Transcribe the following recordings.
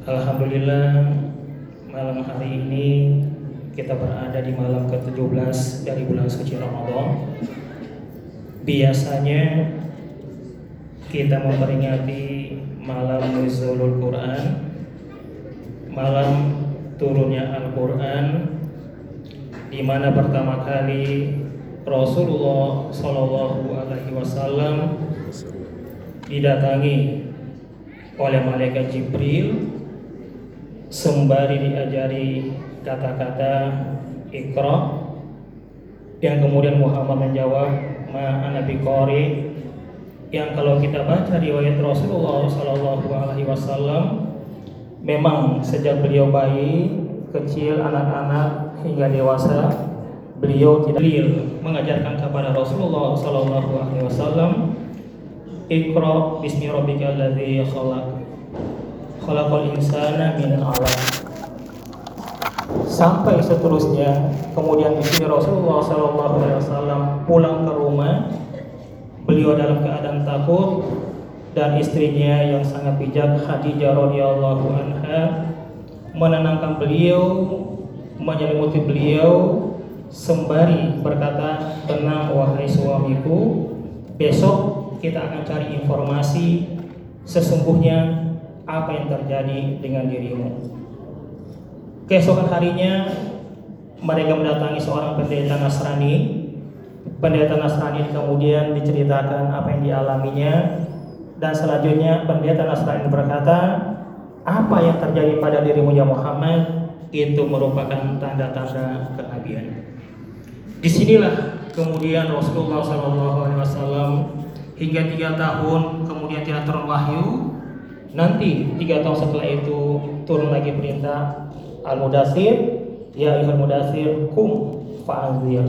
Alhamdulillah malam hari ini kita berada di malam ke-17 dari bulan suci Ramadan. Biasanya kita memperingati malam nuzulul Quran, malam turunnya Al-Quran, di mana pertama kali Rasulullah Shallallahu Alaihi Wasallam didatangi oleh malaikat Jibril sembari diajari kata-kata Iqra yang kemudian Muhammad menjawab ma Nabi Qori yang kalau kita baca riwayat Rasulullah Shallallahu Alaihi Wasallam memang sejak beliau bayi kecil anak-anak hingga dewasa beliau tidak mengajarkan kepada Rasulullah Shallallahu Alaihi Wasallam Iqra bismi khalaq khalaqal insana min 'alaq sampai seterusnya kemudian di sini Rasulullah Shallallahu Alaihi Wasallam pulang ke rumah. Beliau dalam keadaan takut dan istrinya yang sangat bijak Khadijah radhiyallahu anha menenangkan beliau menyelimuti beliau sembari berkata tenang wahai suamiku besok kita akan cari informasi sesungguhnya apa yang terjadi dengan dirimu. Keesokan harinya mereka mendatangi seorang pendeta Nasrani. Pendeta Nasrani kemudian diceritakan apa yang dialaminya dan selanjutnya pendeta Nasrani berkata, apa yang terjadi pada dirimu ya Muhammad itu merupakan tanda-tanda kenabian. Di sinilah kemudian Rasulullah SAW hingga tiga tahun kemudian tidak turun wahyu Nanti tiga tahun setelah itu turun lagi perintah Al-Mudasir Ya ayuhal mudasir kum fa'azir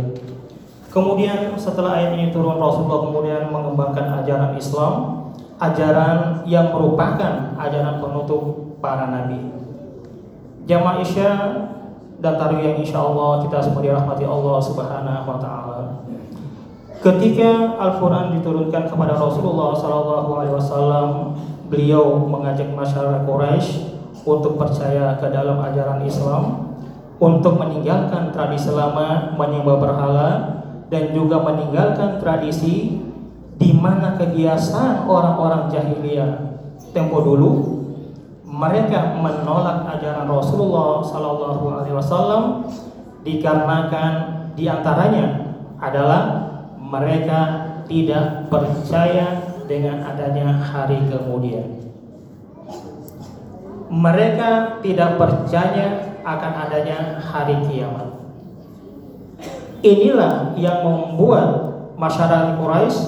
Kemudian setelah ayat ini turun Rasulullah kemudian mengembangkan ajaran Islam Ajaran yang merupakan ajaran penutup para nabi. Jamaah Isya dan taruh yang insya Allah kita semua dirahmati Allah subhanahu wa ta'ala. Ketika Al-Quran diturunkan kepada Rasulullah Sallallahu Alaihi Wasallam beliau mengajak masyarakat Quraisy untuk percaya ke dalam ajaran Islam, untuk meninggalkan tradisi lama menyembah berhala dan juga meninggalkan tradisi di mana kebiasaan orang-orang jahiliyah. Tempo dulu mereka menolak ajaran Rasulullah Sallallahu Alaihi Wasallam dikarenakan di antaranya adalah mereka tidak percaya dengan adanya hari kemudian. Mereka tidak percaya akan adanya hari kiamat. Inilah yang membuat masyarakat Quraisy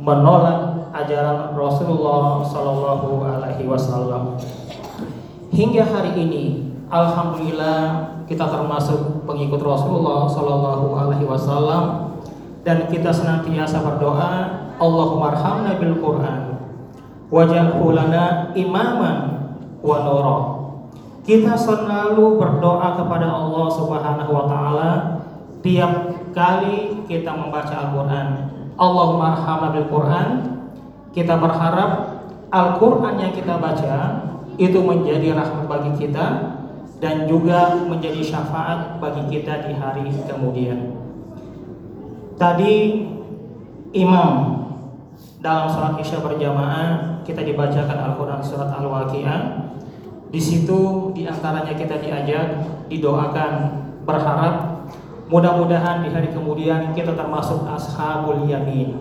menolak ajaran Rasulullah Shallallahu Alaihi Wasallam. Hingga hari ini, Alhamdulillah kita termasuk pengikut Rasulullah Shallallahu Alaihi Wasallam dan kita senantiasa berdoa Allahumma arhamna bil Quran waj'alhu lana imaman wa nura. Kita selalu berdoa kepada Allah Subhanahu wa taala tiap kali kita membaca Al-Qur'an. Allahumma arhamna bil Quran. Kita berharap Al-Qur'an yang kita baca itu menjadi rahmat bagi kita dan juga menjadi syafaat bagi kita di hari kemudian. Tadi imam dalam sholat isya berjamaah kita dibacakan Al-Quran surat Al-Waqi'ah. Di situ di antaranya kita diajak, didoakan, berharap mudah-mudahan di hari kemudian kita termasuk ashabul yamin.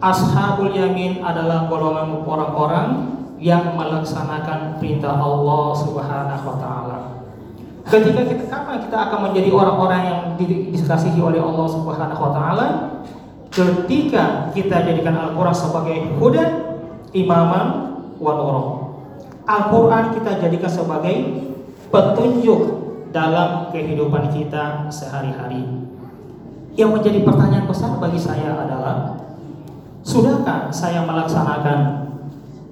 Ashabul yamin adalah golongan orang-orang yang melaksanakan perintah Allah Subhanahu wa taala. Ketika kita kapan kita akan menjadi orang-orang yang dikasihi oleh Allah Subhanahu wa taala? Ketika kita jadikan Al-Quran sebagai hudan, imaman, wa Al-Quran kita jadikan sebagai petunjuk dalam kehidupan kita sehari-hari. Yang menjadi pertanyaan besar bagi saya adalah, sudahkah saya melaksanakan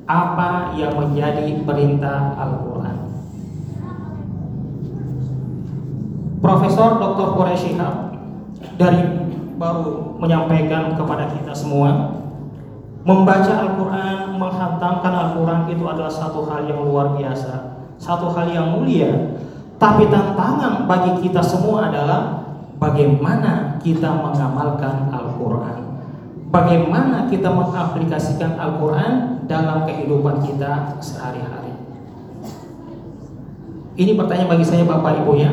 apa yang menjadi perintah Al-Quran? Profesor Dr. Quraish dari baru menyampaikan kepada kita semua membaca Al-Quran, menghantamkan Al-Quran itu adalah satu hal yang luar biasa satu hal yang mulia. Tapi tantangan bagi kita semua adalah bagaimana kita mengamalkan Al-Quran. Bagaimana kita mengaplikasikan Al-Quran dalam kehidupan kita sehari-hari. Ini pertanyaan bagi saya Bapak Ibu ya.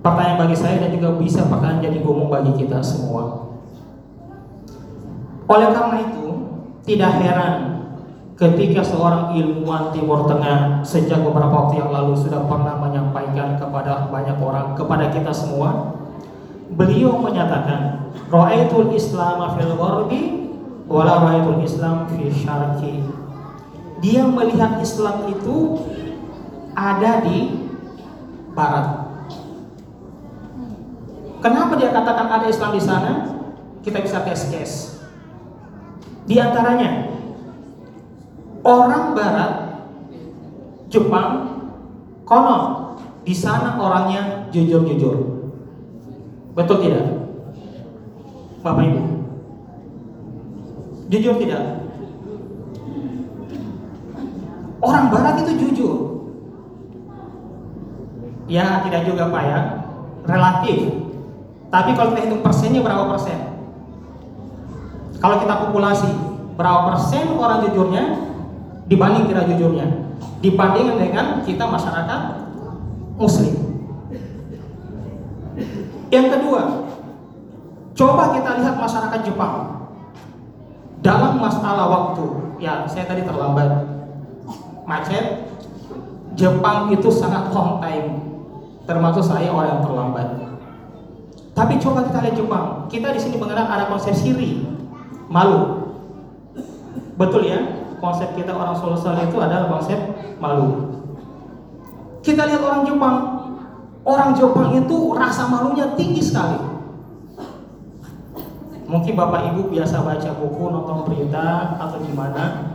Pertanyaan bagi saya dan juga bisa pertanyaan jadi gumung bagi kita semua. Oleh karena itu, tidak heran ketika seorang ilmuwan Timur Tengah sejak beberapa waktu yang lalu sudah pernah menyampaikan kepada banyak orang, kepada kita semua, beliau menyatakan, Ra'aitul Islam fil gharbi wala ra'aitul Islam fil syarqi. Dia melihat Islam itu ada di barat. Kenapa dia katakan ada Islam di sana? Kita bisa tes case. Di antaranya orang barat Jepang konon di sana orangnya jujur-jujur. Betul tidak? Bapak Ibu. Jujur tidak? Orang barat itu jujur. Ya, tidak juga Pak ya. Relatif. Tapi kalau kita hitung persennya berapa persen? Kalau kita populasi, berapa persen orang jujurnya dibanding tidak jujurnya? Dibandingkan dengan kita masyarakat muslim. Yang kedua, coba kita lihat masyarakat Jepang dalam masalah waktu. Ya, saya tadi terlambat. Macet. Jepang itu sangat on time. Termasuk saya orang yang terlambat. Tapi coba kita lihat Jepang. Kita di sini mengenal ada konsep siri, malu. Betul ya? Konsep kita orang Sulsel itu adalah konsep malu. Kita lihat orang Jepang. Orang Jepang itu rasa malunya tinggi sekali. Mungkin Bapak Ibu biasa baca buku, nonton berita atau gimana.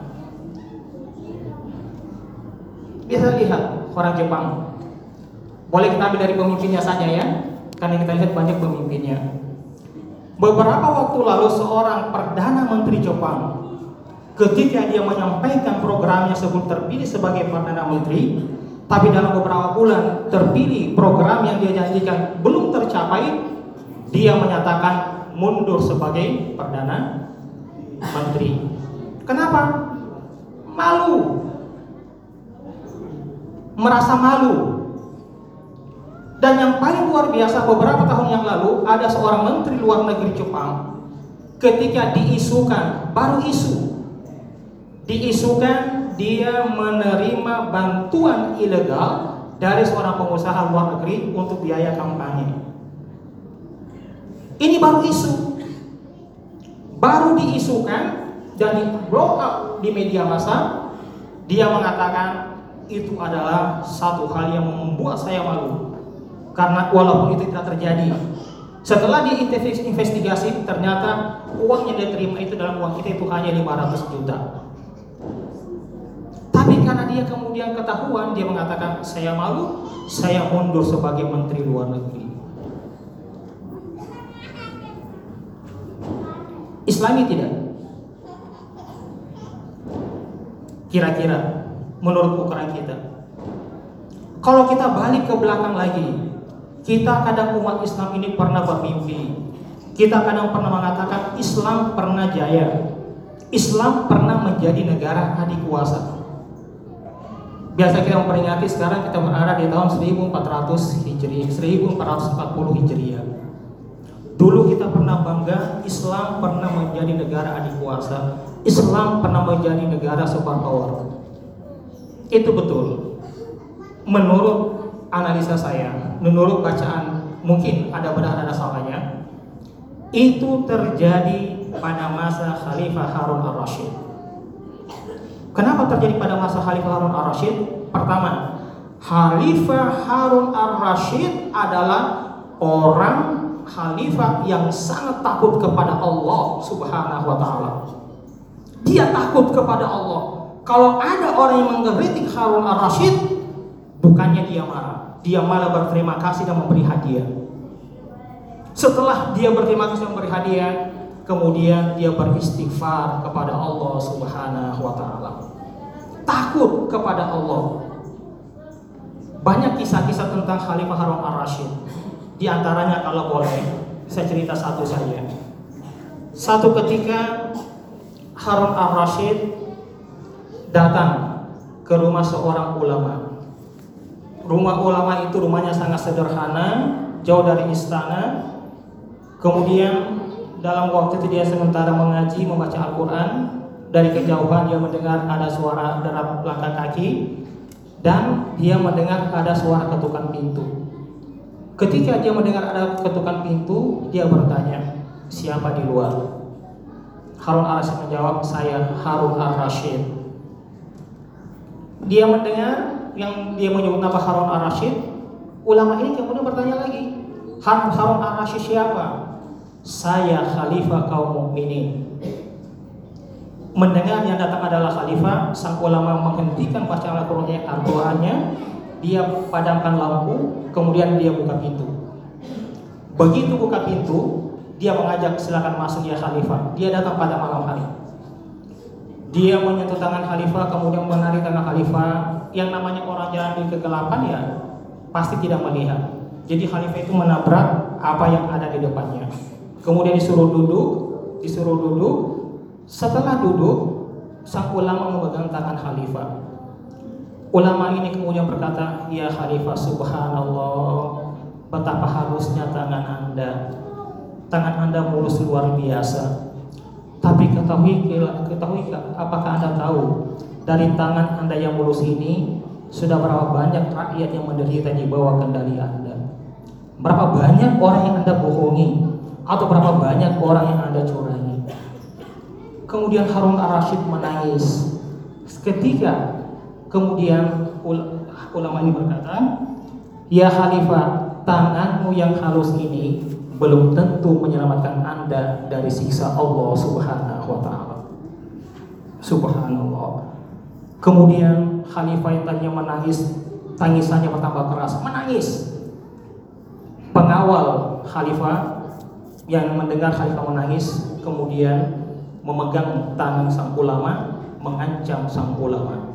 Bisa lihat orang Jepang. Boleh kita ambil dari pemimpinnya saja ya karena kita lihat banyak pemimpinnya. Beberapa waktu lalu seorang perdana menteri Jepang ketika dia menyampaikan programnya sebelum terpilih sebagai perdana menteri, tapi dalam beberapa bulan terpilih program yang dia janjikan belum tercapai, dia menyatakan mundur sebagai perdana menteri. Kenapa? Malu. Merasa malu dan yang paling luar biasa beberapa tahun yang lalu ada seorang menteri luar negeri Jepang ketika diisukan baru isu diisukan dia menerima bantuan ilegal dari seorang pengusaha luar negeri untuk biaya kampanye. Ini baru isu. Baru diisukan dan di blow up di media massa, dia mengatakan itu adalah satu hal yang membuat saya malu karena walaupun itu tidak terjadi setelah diinvestigasi ternyata uang yang dia terima itu dalam uang kita itu hanya 500 juta. Tapi karena dia kemudian ketahuan dia mengatakan saya malu saya mundur sebagai menteri luar negeri. Islami tidak? Kira-kira menurut ukuran kita. Kalau kita balik ke belakang lagi kita kadang umat Islam ini pernah bermimpi. Kita kadang pernah mengatakan Islam pernah jaya. Islam pernah menjadi negara adik kuasa. Biasa kita memperingati sekarang kita berada di tahun 1400 Hijriah, 1440 Hijriah. Dulu kita pernah bangga Islam pernah menjadi negara adik kuasa. Islam pernah menjadi negara super power. Itu betul. Menurut analisa saya, menurut bacaan mungkin ada benar ada salahnya, itu terjadi pada masa Khalifah Harun al-Rashid. Kenapa terjadi pada masa Khalifah Harun al-Rashid? Pertama, Khalifah Harun al-Rashid adalah orang khalifah yang sangat takut kepada Allah Subhanahu wa taala. Dia takut kepada Allah. Kalau ada orang yang mengkritik Harun al-Rashid, bukannya dia marah dia malah berterima kasih dan memberi hadiah. Setelah dia berterima kasih dan memberi hadiah, kemudian dia beristighfar kepada Allah Subhanahu wa taala. takut kepada Allah. Banyak kisah-kisah tentang Khalifah Harun al-Rashid. Di antaranya kalau boleh, saya cerita satu saja. Satu ketika Harun al-Rashid datang ke rumah seorang ulama. Rumah ulama itu rumahnya sangat sederhana, jauh dari istana. Kemudian dalam waktu itu dia sementara mengaji, membaca Al-Quran. Dari kejauhan dia mendengar ada suara derap langkah kaki dan dia mendengar ada suara ketukan pintu. Ketika dia mendengar ada ketukan pintu, dia bertanya, siapa di luar? Harun al-Rashid menjawab, saya Harun al-Rashid. Dia mendengar yang dia menyebut nama Harun al-Rashid, ulama ini kemudian bertanya lagi, Harun al-Rashid siapa? Saya khalifah kaum mukminin mendengar yang datang adalah khalifah, sang ulama menghentikan bacaan Al-Qur'annya, dia padamkan lampu, kemudian dia buka pintu. Begitu buka pintu, dia mengajak silakan masuk ya khalifah. Dia datang pada malam hari. Dia menyentuh tangan khalifah, kemudian menarik tangan khalifah. Yang namanya orang jalan di kegelapan ya pasti tidak melihat. Jadi khalifah itu menabrak apa yang ada di depannya. Kemudian disuruh duduk, disuruh duduk, setelah duduk, sang ulama memegang tangan khalifah. Ulama ini kemudian berkata, "Ya khalifah, subhanallah, betapa halusnya tangan Anda. Tangan Anda mulus luar biasa. Tapi ketahui ketahui apakah Anda tahu dari tangan Anda yang mulus ini sudah berapa banyak rakyat yang menderita di bawah kendali Anda? Berapa banyak orang yang Anda bohongi atau berapa banyak orang yang Anda curangi? Kemudian Harun al-Rashid menangis. Ketika kemudian ulama ini berkata, Ya Khalifah, tanganmu yang halus ini belum tentu menyelamatkan anda dari siksa Allah subhanahu wa ta'ala. Subhanallah. Kemudian Khalifah yang tadinya menangis, tangisannya bertambah keras, menangis. Pengawal Khalifah yang mendengar Khalifah menangis, kemudian memegang tangan sang ulama, mengancam sang ulama.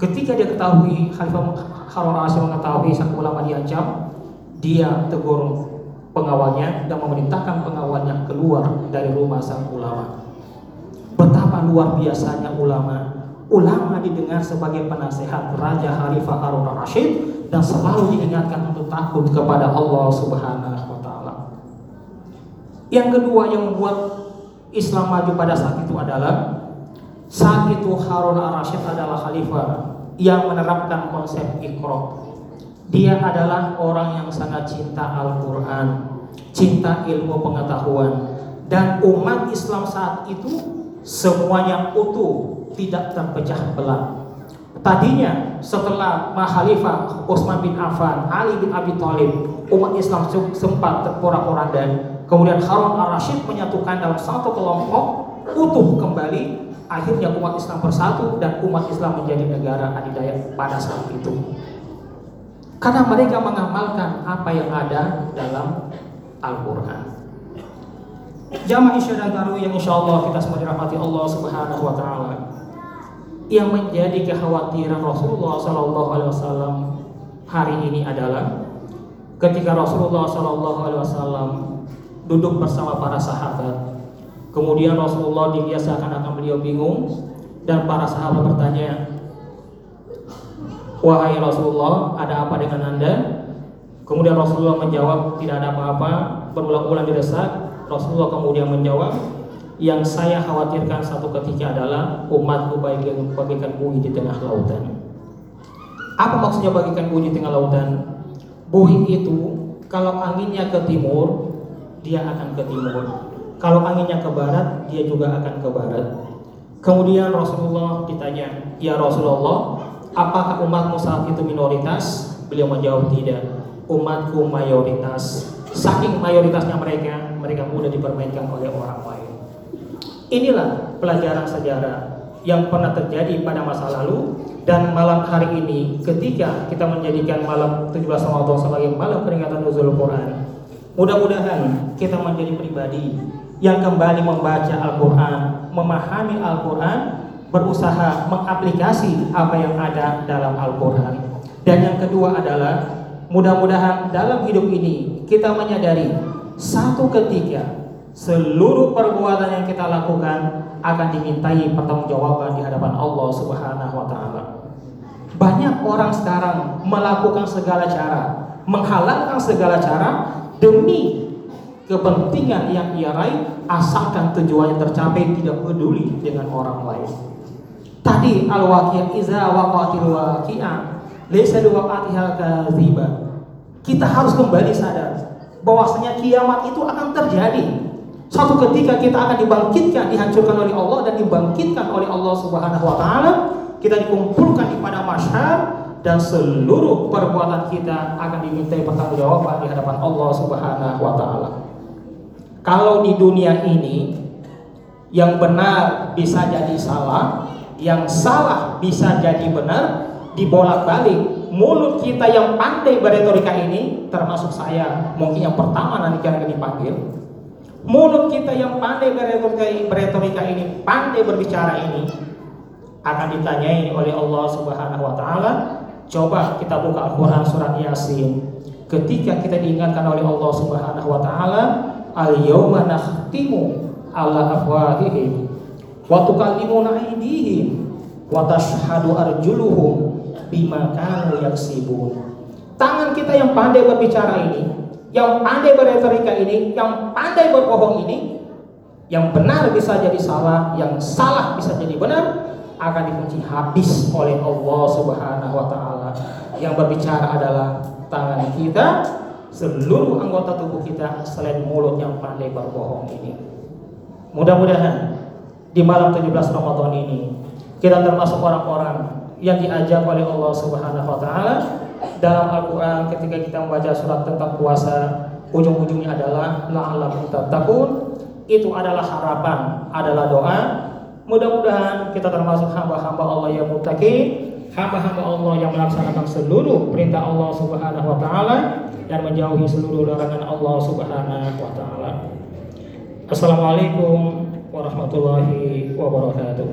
Ketika dia ketahui Khalifah Harun al-Rasyid mengetahui sang ulama diancam, dia tegur pengawalnya dan memerintahkan pengawalnya keluar dari rumah sang ulama. Betapa luar biasanya ulama. Ulama didengar sebagai penasehat Raja Khalifah Harun al-Rasyid dan selalu diingatkan untuk takut kepada Allah Subhanahu wa taala. Yang kedua yang membuat Islam maju pada saat itu adalah saat itu Harun al-Rashid adalah khalifah yang menerapkan konsep ikro. Dia adalah orang yang sangat cinta Al-Quran, cinta ilmu pengetahuan, dan umat Islam saat itu semuanya utuh, tidak terpecah belah. Tadinya setelah Mahalifah Utsman bin Affan, Ali bin Abi Thalib, umat Islam sempat terporak-poranda Kemudian Harun al-Rashid menyatukan dalam satu kelompok utuh kembali. Akhirnya umat Islam bersatu dan umat Islam menjadi negara adidaya pada saat itu. Karena mereka mengamalkan apa yang ada dalam Al-Quran. Jamaah Isya dan Taruh yang insya Allah kita semua dirahmati Allah Subhanahu Wa Taala. Yang menjadi kekhawatiran Rasulullah Sallallahu Alaihi Wasallam hari ini adalah ketika Rasulullah Sallallahu Alaihi Wasallam duduk bersama para sahabat. Kemudian Rasulullah dibiasakan akan beliau bingung dan para sahabat bertanya, "Wahai Rasulullah, ada apa dengan Anda?" Kemudian Rasulullah menjawab, "Tidak ada apa-apa." Berulang-ulang didesak, Rasulullah kemudian menjawab, "Yang saya khawatirkan satu ketika adalah umatku bagikan bagikan bui di tengah lautan." Apa maksudnya bagikan bui di tengah lautan? Bui itu kalau anginnya ke timur, dia akan ke timur. Kalau anginnya ke barat, dia juga akan ke barat. Kemudian Rasulullah ditanya, "Ya Rasulullah, apakah umatmu saat itu minoritas?" Beliau menjawab, "Tidak. Umatku mayoritas." Saking mayoritasnya mereka, mereka mudah dipermainkan oleh orang lain. Inilah pelajaran sejarah yang pernah terjadi pada masa lalu dan malam hari ini ketika kita menjadikan malam 17 Ramadan sebagai malam peringatan nuzul Quran Mudah-mudahan kita menjadi pribadi yang kembali membaca Al-Quran, memahami Al-Quran, berusaha mengaplikasi apa yang ada dalam Al-Qur'an. Dan yang kedua adalah mudah-mudahan dalam hidup ini kita menyadari satu ketika seluruh perbuatan yang kita lakukan akan dimintai pertanggungjawaban di hadapan Allah Subhanahu wa taala. Banyak orang sekarang melakukan segala cara, menghalalkan segala cara demi kepentingan yang ia raih asalkan tujuannya tercapai tidak peduli dengan orang lain. Tadi al-waqi'ah iza waqatil waqi'ah laysa liwaqatiha kadhiba. Kita harus kembali sadar bahwasanya kiamat itu akan terjadi. Suatu ketika kita akan dibangkitkan, dihancurkan oleh Allah dan dibangkitkan oleh Allah Subhanahu wa taala. Kita dikumpulkan di pada masyar dan seluruh perbuatan kita akan dimintai pertanggungjawaban di hadapan Allah Subhanahu wa taala. Kalau di dunia ini yang benar bisa jadi salah, yang salah bisa jadi benar, dibolak-balik. Mulut kita yang pandai beretorika ini, termasuk saya, mungkin yang pertama nanti akan dipanggil. Mulut kita yang pandai beretorika ini, pandai berbicara ini, akan ditanyai oleh Allah Subhanahu wa taala. Coba kita buka Al-Qur'an surat Yasin. Ketika kita diingatkan oleh Allah Subhanahu wa taala, al-yauma nakhtimu ala afwahihim wa tukallimuna aydihim wa tashhadu arjuluhum bima kanu yaksibun. Tangan kita yang pandai berbicara ini, yang pandai beretorika ini, yang pandai berbohong ini, yang benar bisa jadi salah, yang salah bisa jadi benar, akan dikunci habis oleh Allah Subhanahu wa taala. Yang berbicara adalah tangan kita, seluruh anggota tubuh kita selain mulut yang pandai berbohong ini. Mudah-mudahan di malam 17 Ramadan ini kita termasuk orang-orang yang diajak oleh Allah Subhanahu wa taala dalam Al-Qur'an ketika kita membaca surat tentang puasa ujung-ujungnya adalah la'allakum tattaqun. Itu adalah harapan adalah doa. Mudah-mudahan kita termasuk hamba-hamba Allah yang muttaqi hamba-hamba Allah yang melaksanakan seluruh perintah Allah Subhanahu wa taala dan menjauhi seluruh larangan Allah Subhanahu wa taala. Assalamualaikum warahmatullahi wabarakatuh